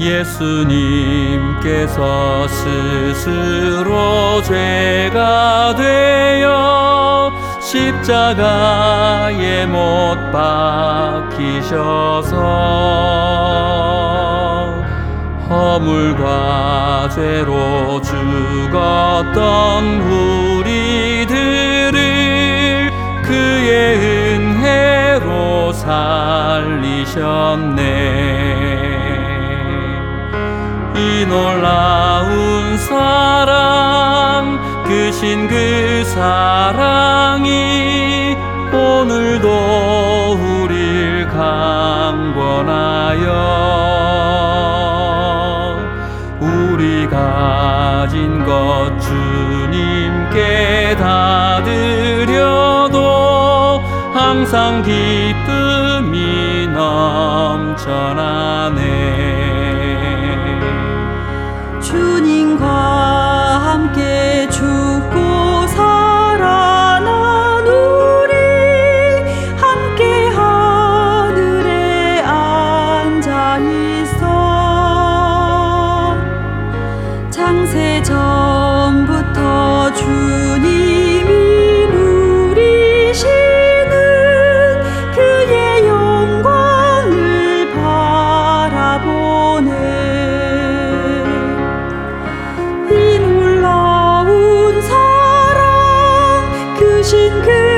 예수님께서 스스로 죄가 되어 십자가에 못 박히셔서 허물과 죄로 죽었던 우리들을 그의 은혜로 살리셨네 이 놀라운 사랑 크신 그 사랑이 오늘도 우릴 강권하여 우리 가진 것 주님께 다 드려도 항상 기쁨이 넘쳐나네 세 전부터 주님이 누리시는 그의 영광을 바라보네 사랑 크신 그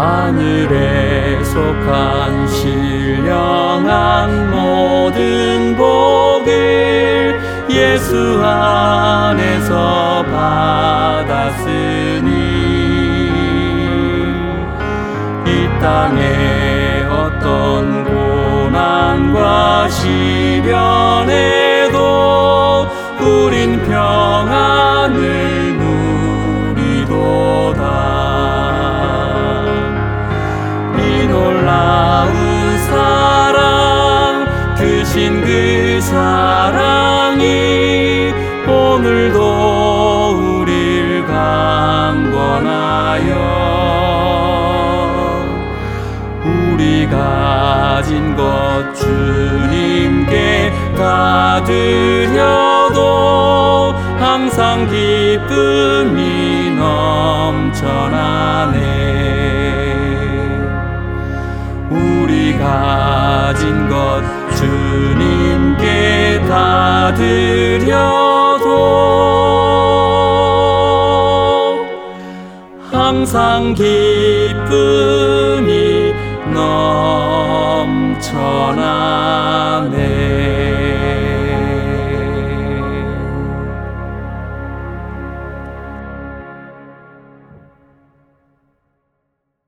하늘에 속한 신령한 모든 복을 예수 안에서 받았으니 이 땅에 어떤 고난과 시 사랑 크신 그 사랑이 오늘도 우릴 강권하여 우리 가진 것 주님께 다 드려도 항상 기쁨이 넘쳐나네 가진 것 주님께 다 드려도 항상 기쁨이 넘쳐나네